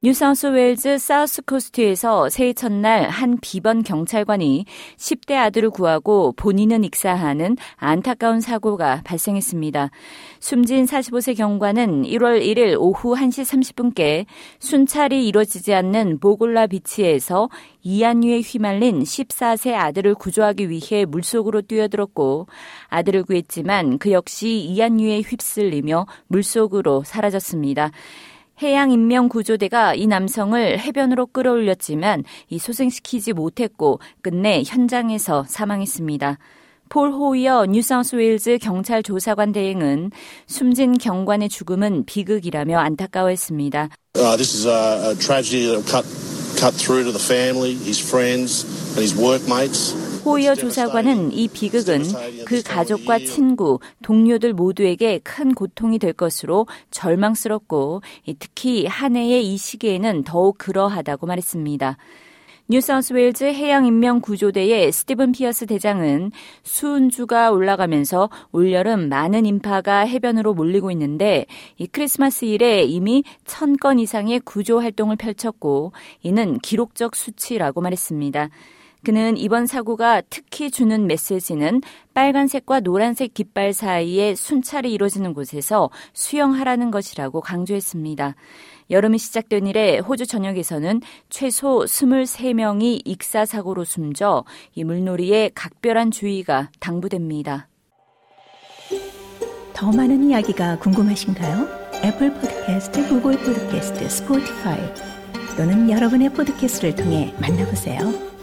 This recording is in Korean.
뉴사우스웨일즈 사우스코스트에서 새해 첫날 한 비번 경찰관이 10대 아들을 구하고 본인은 익사하는 안타까운 사고가 발생했습니다. 숨진 45세 경관은 1월 1일 오후 1시 30분께 순찰이 이루어지지 않는 보골라 비치에서 이안유에 휘말린 14세 아들을 구조하기 위해 물속으로 뛰어들었고 아들을 구했지만 그 역시 이안유에 휩쓸리며 물속으로 사라졌습니다. 해양인명구조대가 이 남성을 해변으로 끌어올렸지만 이 소생시키지 못했고 끝내 현장에서 사망했습니다. 폴 호이어 뉴사우스웨일즈 경찰 조사관 대행은 숨진 경관의 죽음은 비극이라며 안타까워했습니다. 어, 호이어 조사관은 이 비극은 그 가족과 친구, 동료들 모두에게 큰 고통이 될 것으로 절망스럽고 특히 한 해의 이 시기에는 더욱 그러하다고 말했습니다. 뉴사우스웨일즈 해양인명구조대의 스티븐 피어스 대장은 수은주가 올라가면서 올여름 많은 인파가 해변으로 몰리고 있는데 이 크리스마스 일에 이미 천 건 이상의 구조 활동을 펼쳤고 이는 기록적 수치라고 말했습니다. 그는 이번 사고가 특히 주는 메시지는 빨간색과 노란색 깃발 사이에 순찰이 이루어지는 곳에서 수영하라는 것이라고 강조했습니다. 여름이 시작된 이래 호주 전역에서는 최소 23명이 익사사고로 숨져 이 물놀이에 각별한 주의가 당부됩니다. 더 많은 이야기가 궁금하신가요? Apple Podcast, Google Podcast, Spotify 또는 여러분의 포드캐스트를 통해 만나보세요.